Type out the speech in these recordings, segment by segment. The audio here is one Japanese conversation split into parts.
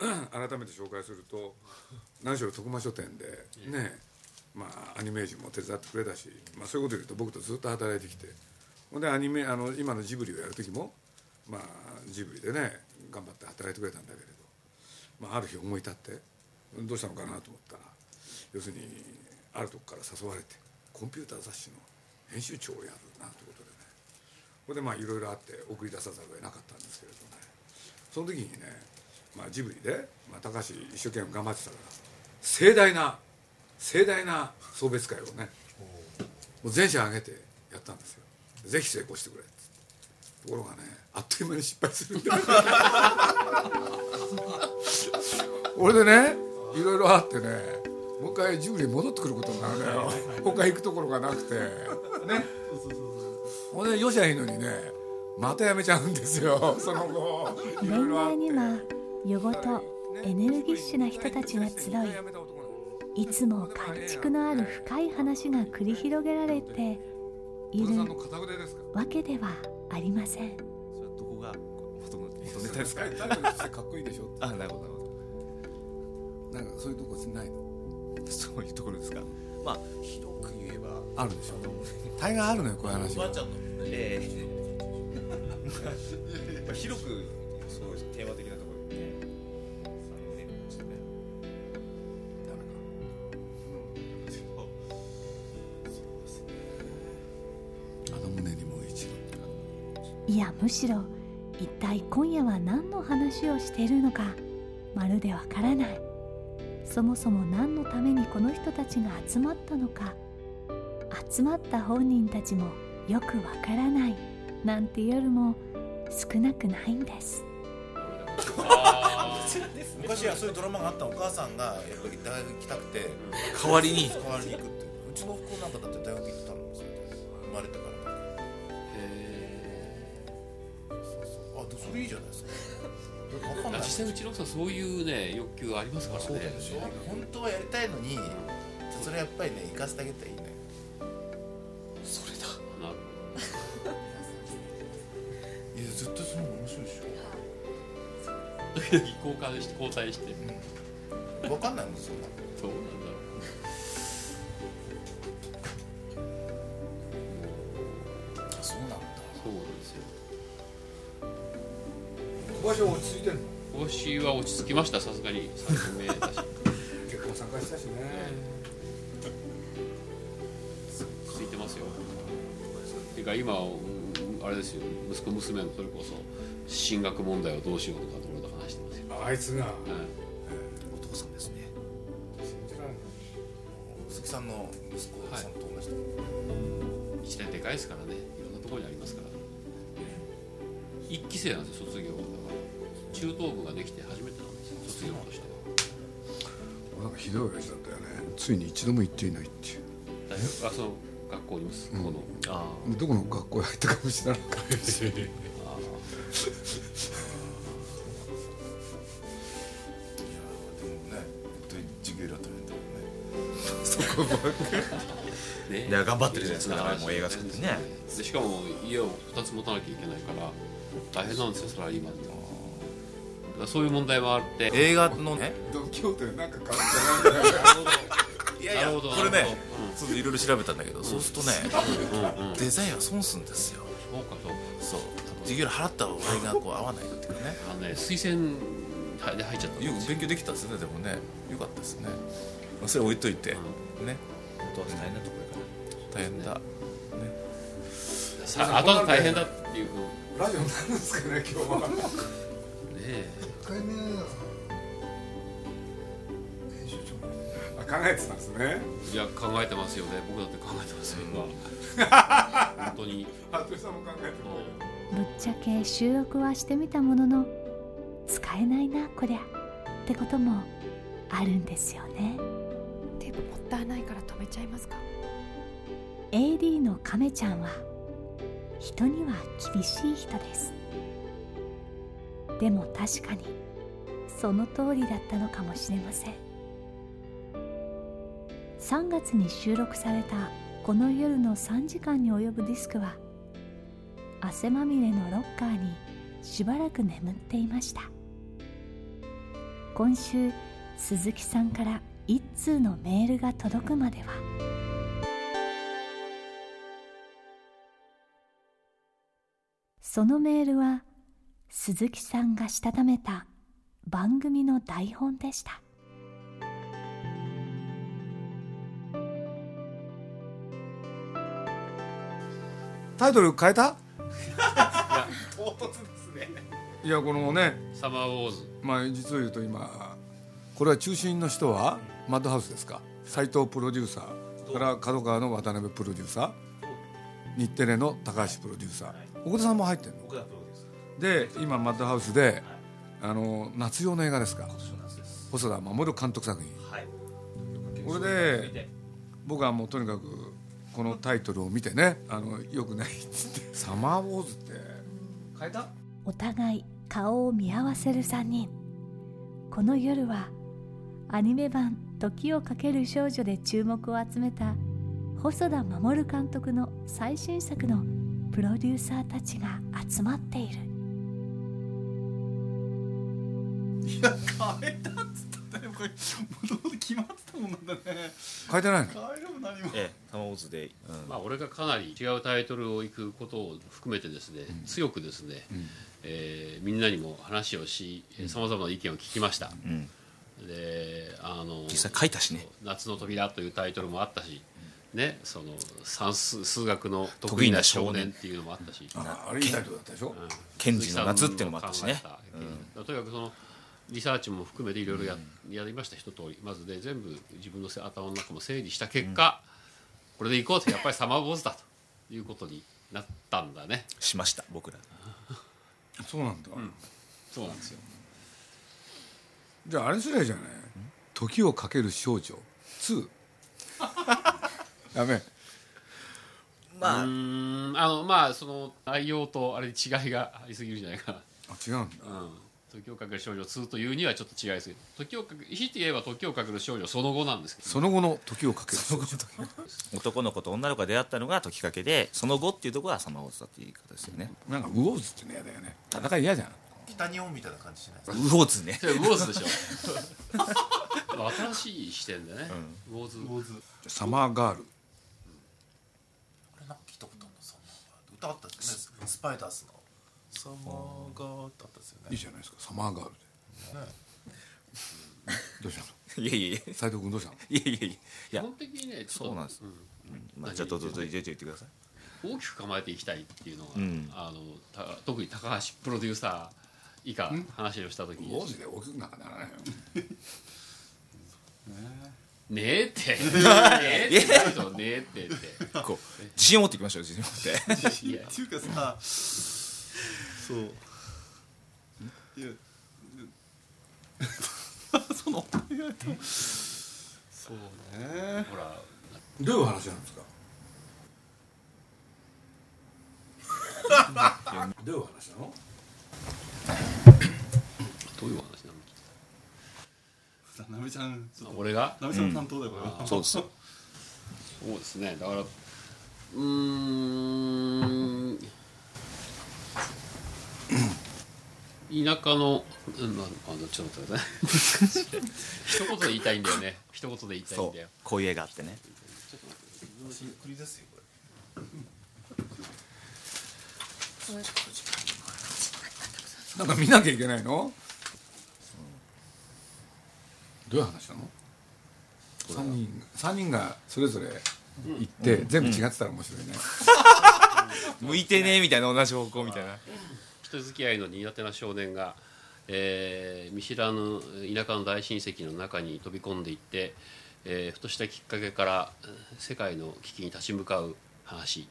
改めて紹介すると何しろ徳間書店でねまあアニメージュも手伝ってくれたし、まあ、そういうことで言うと僕とずっと働いてきてほんでアニメあの今のジブリをやる時もまあジブリでね頑張って働いてくれたんだけれど、まあ、ある日思い立ってどうしたのかなと思ったら要するにあるとこから誘われてコンピューター雑誌の編集長をやるなということでね。これでまあいろいろあって送り出さざるを得なかったんですけれどね。その時にね、まあ、ジブリで、まあ、高橋一生懸命頑張ってたから盛大な盛大な送別会をねもう全社挙げてやったんですよ。ぜひ成功してくれところがねあっという間に失敗するんだよ 俺でねいろいろあってねもう一回ジブリに戻ってくることになるのよ他行くところがなくて。ね。ほんでよしゃいいのにねまたやめちゃうんですよ。その後。恋愛には夜ごとエネルギッシュな人たちが集いいつも感触のある深い話が繰り広げられている小田さんの片腕ですかわけではありません。どこが元ネタですか？あなるほどなるほなんかそういうとこないの？どそういうところですか？まあ広く言えば。あるでしょ。大概あるのよこういう話が。おばあちゃんのええ。まあ広くそうテーマ的なところでね三年ですね。あの胸にもう一度。いやむしろ一体今夜は何の話をしているのかまるでわからないそもそも何のためにこの人たちが集まったのか。集まった本人たちもよくわからない。なんて夜も少なくないんです。昔はそういうドラマがあったお母さんがやっぱり大学行きたくて代わりに？代わりに行くっていう。うちの子なんかだって大学行ってたの。それで生まれてから。そうそう。あでそれいいじゃないですか実際うちの奥さんそういうね欲求ありますからね。本当はやりたいのにそれやっぱりね行かせてあげたらいいね。それだ。な。る いや絶対その面白いでし時々 交換して交代して。ょわかんないもんそんな。どうなんだ小林は落ち着いてんの？今年は落ち着きましたさすがに。3年目だし。結婚参加したしね。落ち着いてますよ。ていうか今うんあれですよ。息子娘のそれこそ進学問題をどうしようとかいろいろ話してますよ、あいつが。はい。お父さんですね。鈴木さんの息子さんと同じだ、一年でかいですからね。いろんなところにありますから。一期生なんですよひどい親父だったよね。ついに一度も行っていないっていう。あその学校に息子の、あどこの学校？へ入ったかもしれないかもね本当に授業だったんだよね。頑張ってるじゃないですかだからもう映画作ってね。でしかも家を2つ持たなきゃいけないから大変なんですよサラリーマンっそういう問題もあって。映画のね。ドン・キホーテでなんか変わってないんだよいやなるほど。これねちょっといろいろ調べたんだけど、そうするとねうんうんデザインは損すんですよ。そうかそうか。そう。授業料払った場合がこう合わないっていうかね。あのね推薦で入っちゃったよ。く勉強できたんですよねでもね。よかったですね、まあ、それ置いといて、ね。あ本当は大変なところから大変だ。さあとは大変だっていう。ラジオなんですかね今日はねえ1回目は編集長えてたんですね。いや考えてますよね。僕だって考えてますよ今。本当に。服部さんも考えてるぶっちゃけ収録はしてみたものの使えないなこりゃ。ってこともあるんですよね。テープもったいないから止めちゃいますか？AD の亀ちゃんは人には厳しい人です。でも確かにその通りだったのかもしれません3月に収録されたこの夜の3時間に及ぶディスクは汗まみれのロッカーにしばらく眠っていました。今週鈴木さんから一通のメールが届くまでは。そのメールは鈴木さんがしたためた番組の台本でした。タイトル変えた？唐突ですね。いやこのねサマーウォーズ。まあ実を言うと今これは中心の人はマッドハウスですか？斎藤プロデューサーから角川の渡辺プロデューサー。日テレの高橋プロデューサー。奥田さんも入ってるの？で今マッドハウスであの夏用の映画ですか？細田守監督作品。はい。これで僕はもうとにかくこのタイトルを見てねあのよくないっつって「サマーウォーズ」って。変えた？お互い顔を見合わせる3人。この夜はアニメ版「時をかける少女」で注目を集めた細田守監督の最新作のプロデューサーたちが集まっている。いや変えたっつったんだよこれもともと決まってたもんなんだね。変えてないの？変えるも何も。ええタマオズで、うん。まあ、俺がかなり違うタイトルをいくことを含めてですね、強くですね、えーみんなにも話をしさまざまな意見を聞きました、うん。であの実際書いたしね「夏の扉」というタイトルもあったし、ね、その算数数学の得意な少年。っていうのもあったし、ああれいいタイトルだったでしょ、ケンジの夏っていうのもあったしね。鈴木さんの考えたとにかくそのリサーチも含めていろいろや,、やりました一通り。まずで全部自分のせ頭の中も整理した結果、これでいこうとやっぱりサマーボーズだということになったんだね。しました僕ら。そうなんだ、そうなんですよ。じゃああれすりゃじゃない「時をかける少女。2」ダメ。うーんあのまあその内容とあれに違いがありすぎるんじゃないかな。あ違うんだ。うん時をかける少女2というにはちょっと違いですけど時をかけ強いて言えば時をかける少女その後なんですけどその後の時をかける。少女男の子と女の子が出会ったのが時かけでその後っていうところがサマーオズだっていう言い方ですよね。なんかウォーズっての嫌だよね。戦い嫌じゃん。北日本みたいな感じしない。ウォーズね。ウォーズでしょ新しい視点でね、ウォーズ。サマーガール。これなんか聞いたことあるのサマーガー歌あったんですねスパイダースのサマーガーってあったんですよね。いいじゃないですか。サマーガールで。どうしたの？いやいやいや。斉藤君どうしたの？いやいやいや。基本的にねちょっとそうなんです。うん。まあじゃあどうぞどうぞ言ってください。大きく構えていきたいっていうのが、うん。あのた特に高橋プロデューサー以下話をした時ウに。ォーズで大きくなんかならないよねえって ねえってねえってって。こう自信を持っていきましょう自信を持って。いや。っていうかさそう。いや そのそうね。ほら。どういう話なんですか？どういう話なの？どういう話ななべちゃん俺がなべちゃんの担当だよこれ。はそうです。そうですね。だからうーん田舎のうんまああのちょっと待ってください。一言で言いたいんだよね。一言で言いたいそうんだよ。こういう絵があってね。栗ですよこなんか見なきゃいけないの？どういう話なの？三人三人がそれぞれ行って全部違ってたら面白いねれ向いてねえみたいな同じ方向みたいな人付き合いの苦手な少年が、えー見知らぬ田舎の大親戚の中に飛び込んでいって、えーふとしたきっかけから世界の危機に立ち向かう話。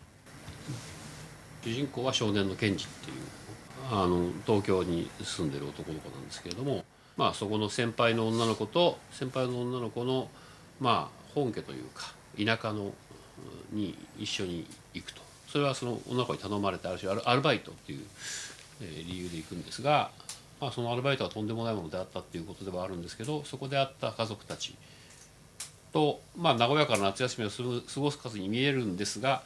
主人公は少年のケンジっていうあの東京に住んでる男の子なんですけれども、まあ、そこの先輩の女の子と先輩の女の子の、まあ、本家というか田舎のに一緒に行くと。それはその女の子に頼まれてある種アルバイトっていう、理由で行くんですが、まあ、そのアルバイトはとんでもないものであったっていうことではあるんですけどそこであった家族たちと、まあ、和やかな夏休みを過ごす数に見えるんですが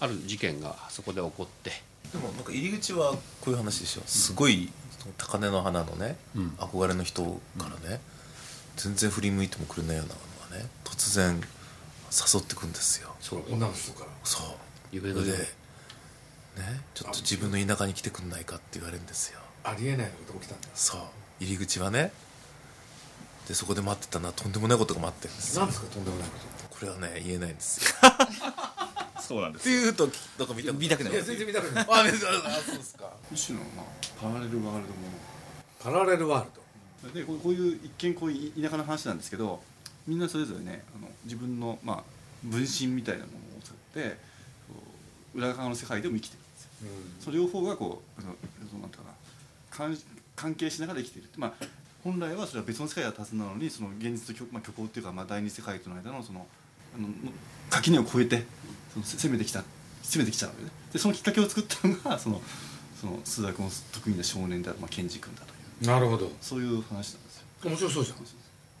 ある事件がそこで起こって。でもなんか入り口はこういう話でしょ。すごいその高嶺の花のね、うん。憧れの人からね、全然振り向いてもくれないようなのがね突然誘ってくんですよ。そう女の人から。そう。夢のでねちょっと自分の田舎に来てくんないかって言われるんですよ。ありえないこと起きたんだ。そう。入り口はねでそこで待ってたのはとんでもないことが待ってるんですよ。何ですかとんでもないことこれはね言えないんですよ。そうなんでっていうとどこ見た見たくない。いや全然見たくない。ああそうですか。一種の、まあ、パラレルワールドもパラレルワールド。のでこうこういう一見こういう田舎の話なんですけどみんなそれぞれねあの自分の、まあ、分身みたいなものを作って裏側の世界でも生きてるんですよその両方がこうそのそのなんていうかな。関関係しながら生きている。まあ本来はそれは別の世界だったはずなのにその現実と虚,、まあ、虚構っていうか、まあ、第二世界との間のそのあのの垣根を越えてそのせ攻めてきた。攻めてきちゃうわけね。でそのきっかけを作ったのがそのその数学の得意な少年である、まあ、ケンジ君だという。なるほど。そういう話なんですよ。面白そうじゃん。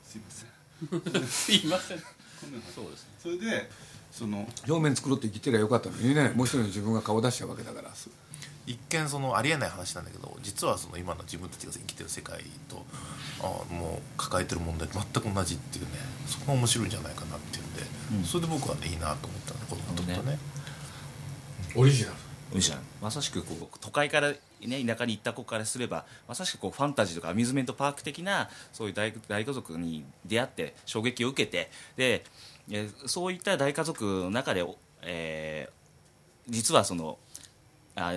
すいません。すいません。そうですね。それでその表面作ろうって言ってりゃよかったのにね。もう一人の自分が顔出しちゃうわけだから。一見そのありえない話なんだけど実はその今の自分たちが生きてる世界とあもう抱えてる問題と全く同じっていうねそこが面白いんじゃないかなっていうんで、それで僕はねいいなと思ったのね子供の時とねオリジナル。うんじゃんまさしくこう都会から、ね、田舎に行った子からすればまさしくこうファンタジーとかアミューズメントパーク的なそういう大大家族に出会って衝撃を受けてでえーそういった大家族の中で、えー実はそのあ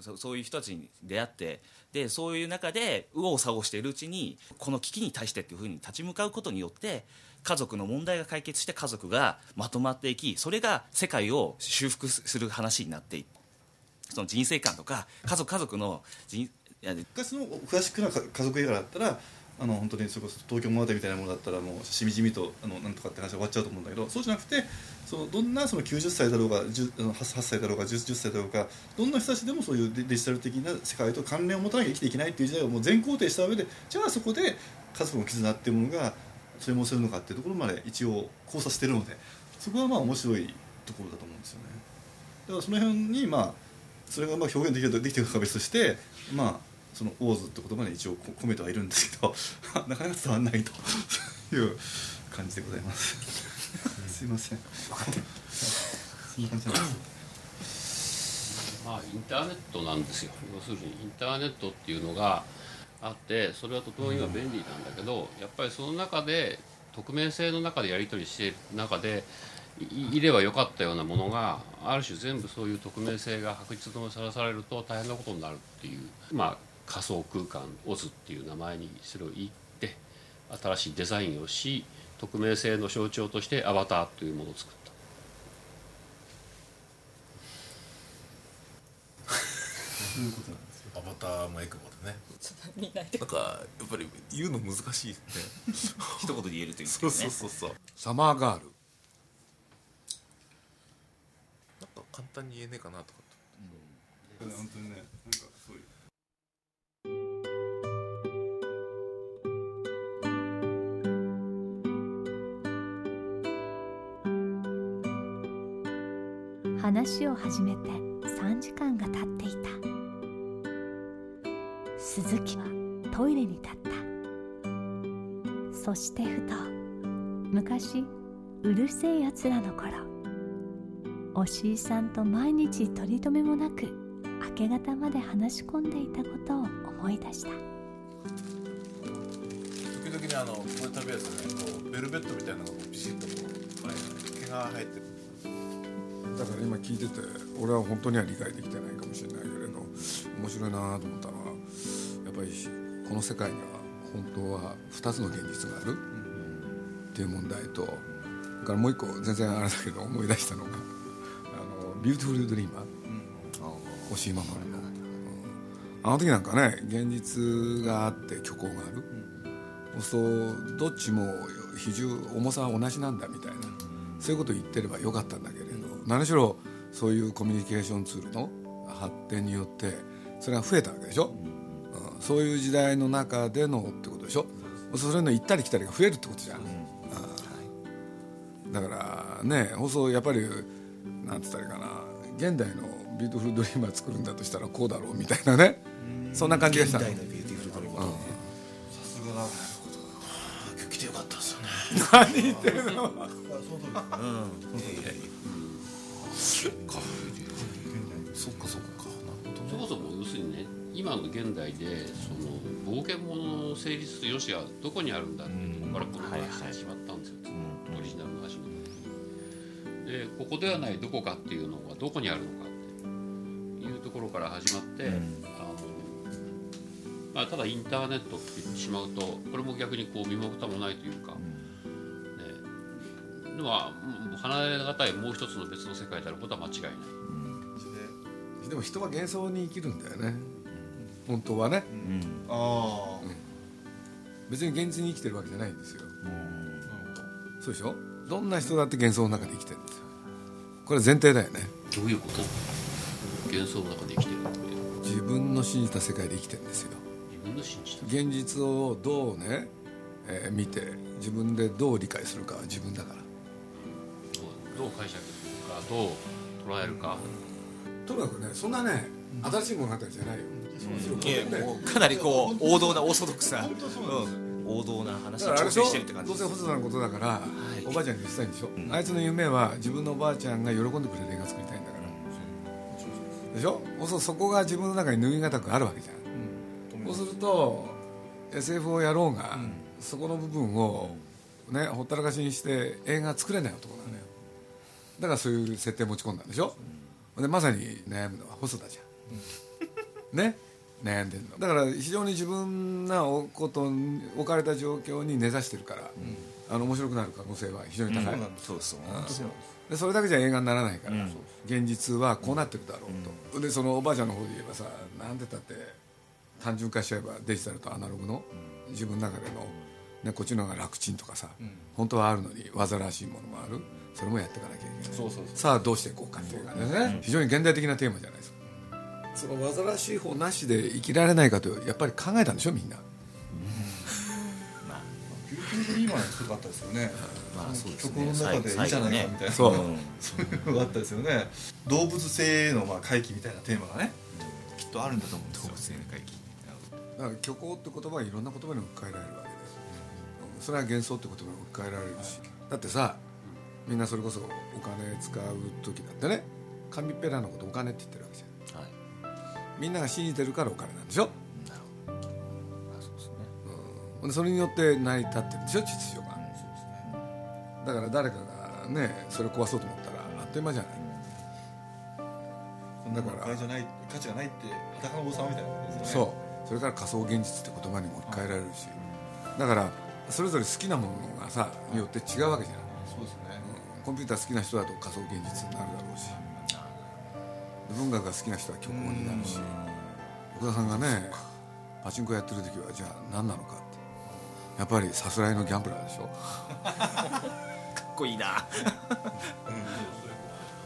そそういう人たちに出会ってでそういう中で右往左往しているうちにこの危機に対してっていうふうに立ち向かうことによって家族の問題が解決して家族がまとまっていきそれが世界を修復する話になっていく。その人生観とか家族家族の人いや昔のクラシックなか家族映画だったらあの本当にそれこそ東京物語みたいなものだったらもうしみじみとあのなんとかって話は終わっちゃうと思うんだけどそうじゃなくてそのどんなその90歳だろうが 8, 歳だろうが 10, 10歳だろうがどんな人たちでもそういうデジタル的な世界と関連を持たなきゃ生きていけないっていう時代をもう全肯定した上でじゃあそこで家族の絆っていうものがそれもするのかっていうところまで一応考察してるのでそこはまあ面白いところだと思うんですよね。だからその辺にまあそれがまあ表現できるできてるか別としてまあその「オーズ」って言葉に一応こ込めてはいるんですけど なかなか伝わらないと いう感じでございます。すいません。そんな感じなんです。まあインターネットなんですよ。要するにインターネットっていうのがあってそれはとても今便利なんだけどやっぱりその中で匿名性の中でやり取りしている中でいいればよかったようなものがある種全部そういう匿名性が白日とさらされると大変なことになるっていう。まあ仮想空間オズっていう名前にそれを言って新しいデザインをし匿名性の象徴としてアバターというものを作った。そういうことなんですよアバターもエクボでね。見ないで。なんかやっぱり言うの難しいね。一言で言えるというかね。そうそうそうそう。サマーガール。なんか簡単に言えねえかなとか本当にねなんか話を始めて3時間が経っていた。鈴木はトイレに立った。そしてふと昔うるせえやつらの頃おしいさんと毎日取り留めもなく明け方まで話し込んでいたことを思い出した。時々ねあのこれ食べやすねこうベルベットみたいなのがビシッとこう毛が生えてる。だから今聞いてて俺は本当には理解できてないかもしれないけれど面白いなと思ったのはやっぱりこの世界には本当は2つの現実がある。っていう問題とそれからもう一個全然あれだけど思い出したのが「あのビューティフル・ドリーマー」押井守の、うん。あの時なんかね現実があって虚構がある、そうどっちも比重重さは同じなんだみたいな、そういうことを言ってればよかったんだけれど、何しろそういうコミュニケーションツールの発展によってそれが増えたわけでしょ、うんそういう時代の中でのってことでしょ？それの行ったり来たりが増えるってことじゃん、うんだからね放送やっぱりなんつったらいいかな。現代のビューティフルドリーマー作るんだとしたらこうだろうみたいなね。そんな感じがした。の現代のビューティフルドリーム、さすがだ今日来てよかったですよね。何言ってるの？いや 今の現代でその冒険物の成立する良しはどこにあるんだっていうところからこの話が始まったんですよ、オリジナルの話のでここではないどこかっていうのはどこにあるのかっていうところから始まって、あのまあ、ただインターネットって言ってしまうとこれも逆にこう身も蓋もないというか、ね、でもうん離れがたいもう一つの別の世界であることは間違いない。でも人は幻想に生きるんだよね本当はね。ああ。別に現実に生きてるわけじゃないんですよ。そうでしょ？どんな人だって幻想の中で生きてるんですよ。これ前提だよね。どういうこと？幻想の中で生きてるって。自分の信じた世界で生きてるんですよ。自分の信じた。現実をどうね、えー見て自分でどう理解するかは自分だから。どう解釈するかどう捉えるか、とにかくねそんなね新しい物語じゃないよかなりこう王道なオーソドックスな、うん王道な話に挑戦してるって感じどうせ細田のことだから、い。おばあちゃんに言ってたいんでしょ、あいつの夢は自分のおばあちゃんが喜んでくれる映画作りたいんだから、でしょ？そそこが自分の中に脱ぎ難くあるわけじゃん、そうすると SF をやろうが、そこの部分をねほったらかしにして映画作れない男なのよだからそういう設定持ち込んだんでしょ、でまさに悩むのは細田じゃん。ね？悩んでるの。だから非常に自分なおことに置かれた状況に根ざしてるから、あの面白くなる可能性は非常に高い、そうですそう。でそれだけじゃ映画にならないから、現実はこうなってるだろうと、でそのおばあちゃんの方で言えばさなんて言ったって単純化しちゃえばデジタルとアナログの自分の中での、ね、こっちの方が楽ちんとかさ、本当はあるのに煩わしいものもある。それもやっていかなきゃいけない。そうそうそう。さあどうしていこうかっていうかね、非常に現代的なテーマじゃないですかその煩わしい方なしで生きられないかとやっぱり考えたんでしょみんな。ビューティフルドリーマーの人があったですよね。まあそうです曲のね中でいいじゃないかみたいなそうそういうのがあったですよね動物性のまあ回帰みたいなテーマがねきっとあるんだと思うんですよ性の回帰だから虚構って言葉はいろんな言葉に置き換えられるわけです。うんそれは幻想って言葉に置き換えられるし。だってさみんなそれこそお金使う時だってね紙ペラのことお金って言ってるわけじゃん。はいみんなが信じてるからお金なんでしょ？なるほど。あそうですね。ほん。でそれによって成り立ってるんでしょ？秩序がだから誰かがねそれ壊そうと思ったらあっという間じゃない。こんなの買いじゃない価値がないって裸の王様みたいなことですよね。そう。それから仮想現実って言葉にも置き換えられるし。だからそれぞれ好きなものがさによって違うわけじゃない。そうですね。コンピューター好きな人だと仮想現実になるだろうし文学が好きな人は虚構になるし奥田さんがねパチンコやってる時はじゃあ何なのかって。やっぱりさすらいのギャンブラーでしょ。かっこいいな。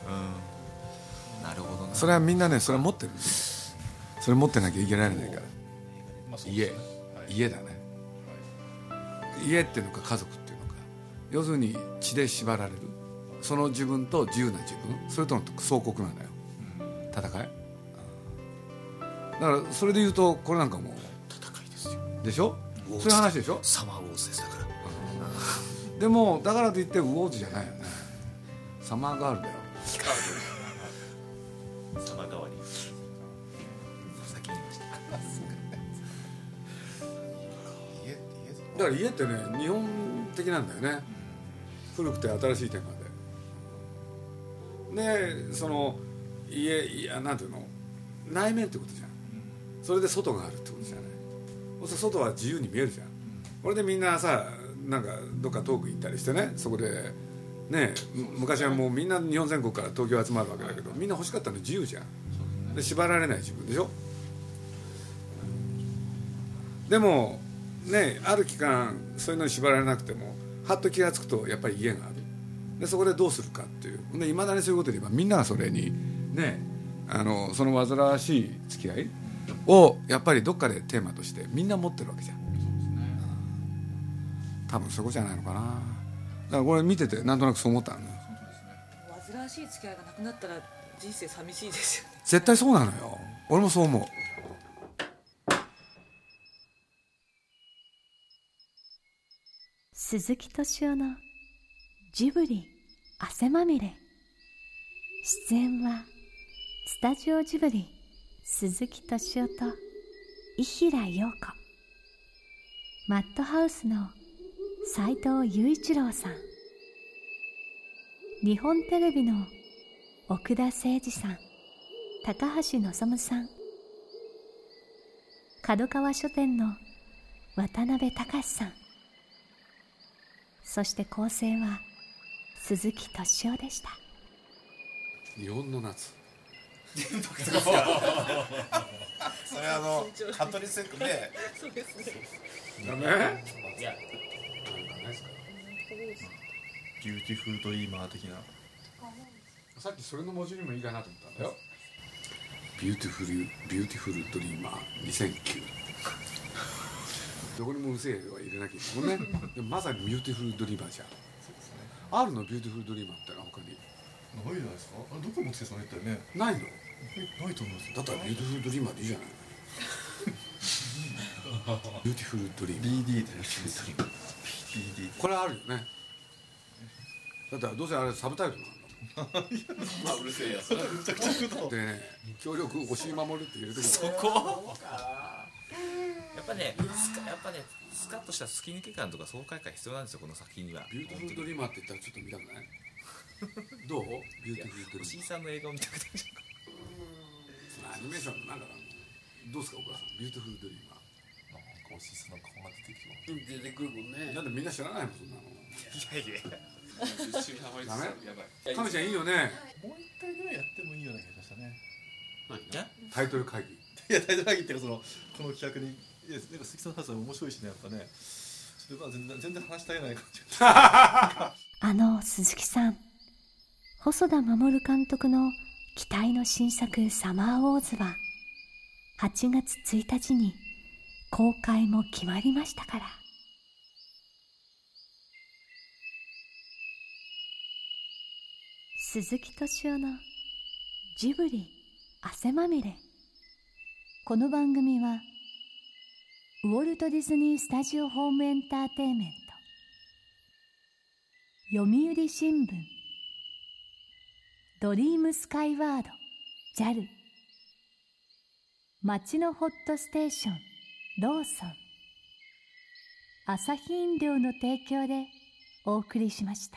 うん。なるほどな。それはみんなねそれは持ってるんですそれ持ってなきゃいけないから。まあそう家ですね。はい。家だね。家っていうのか家族っていうのか。要するに血で縛られる。その自分と自由な自分。それとの相国なんだよ戦い？だからそれで言うとこれなんかも戦いですよ。でしょ？そういう話でしょ？サマーウォーズですだから。でもだからといってウォーズじゃないよね。サマーガールだよ。サマー代わり。先に言いました。家って家だから家ってね日本的なんだよね。古くて新しいテーマで。でその家いやなんていうの？内面ってことじゃん。それで外があるってことじゃない。そうすると外は自由に見えるじゃん。これでみんなさなんかどっか遠く行ったりしてね。そこでねむ昔はもうみんな日本全国から東京集まるわけだけどみんな欲しかったの自由じゃん。で縛られない自分でしょ？でもねある期間そういうのに縛られなくてもはっと気が付くとやっぱり家がある。でそこでどうするかっていう。でいまだにそういうことで言えばみんながそれにねあのその煩わしい付き合いをやっぱりどっかでテーマとしてみんな持ってるわけじゃん。多分そこじゃないのかな。だからこれ見ててなんとなくそう思ったのね。煩わしい付き合いがなくなったら人生寂しいですよね。絶対そうなのよ。俺もそう思う。鈴木敏夫のジブリ汗まみれ。出演はスタジオジブリ鈴木敏夫と伊平陽子。マットハウスの斉藤雄一郎さん。日本テレビの奥田誠二さん。高橋望さん。角川書店の渡辺隆さん。そして構成は鈴木敏夫でした。日本の夏。それあのカトリセックで。そうですね。ダメいやビューティフルドリーマー的な。さっきそれの文字にもいいかなと思ったんだよ。ビューティフルビューティフルドリーマー2009どこにもうる星は入れなきゃいけないもんね。まさにビューティフルドリーマーじゃん。あるのビューティフルドリーマーってのは他に。ないじゃないですか。あれどこもつけそうなったよね。ないの？ないと思うんですよ。だったらビューティフルドリーマーでいいじゃない。ビューティフルドリーマー BD ってやつ BD これあるよね。だってどうせあれサブタイトルなんだまあ うるせえやつ。めちゃくちゃ食うとでね協力押し守るって入れてくるそこ？やっぱねスカやっぱねスカッとした突き抜け感とか爽快感必要なんですよこの作品には。ビューティフルドリーマーって言ったらちょっと見たくない？どう？ビューティフルドリー石井さんの映画を見たくなっちゃマーアニメーションのなんかどうですか岡田さん。ビューティフルドリーマこうシスの顔が出てきます出てくるもんね。ーなんでみんな知らないもんそんなの。ういやいや。一緒にハマりつつあるやばいカメちゃんいいよね。もう一回ぐらいやってもいいような気がしたね。何いやタイトル会議。いや大体会議っていうかそのこの企画に。いやなんか鈴木さんの話は面白いしねやっぱね。ちょっとまあ全然全然話し足りない感じ あの鈴木さん。細田守監督の期待の新作「サマーウォーズ」は8月1日に公開も決まりましたから。鈴木敏夫のジブリ汗まみれ。この番組はウォルト・ディズニー・スタジオ・ホーム・エンターテインメント。読売新聞ドリームスカイワード JAL 街のホットステーションローソン朝日飲料の提供でお送りしました。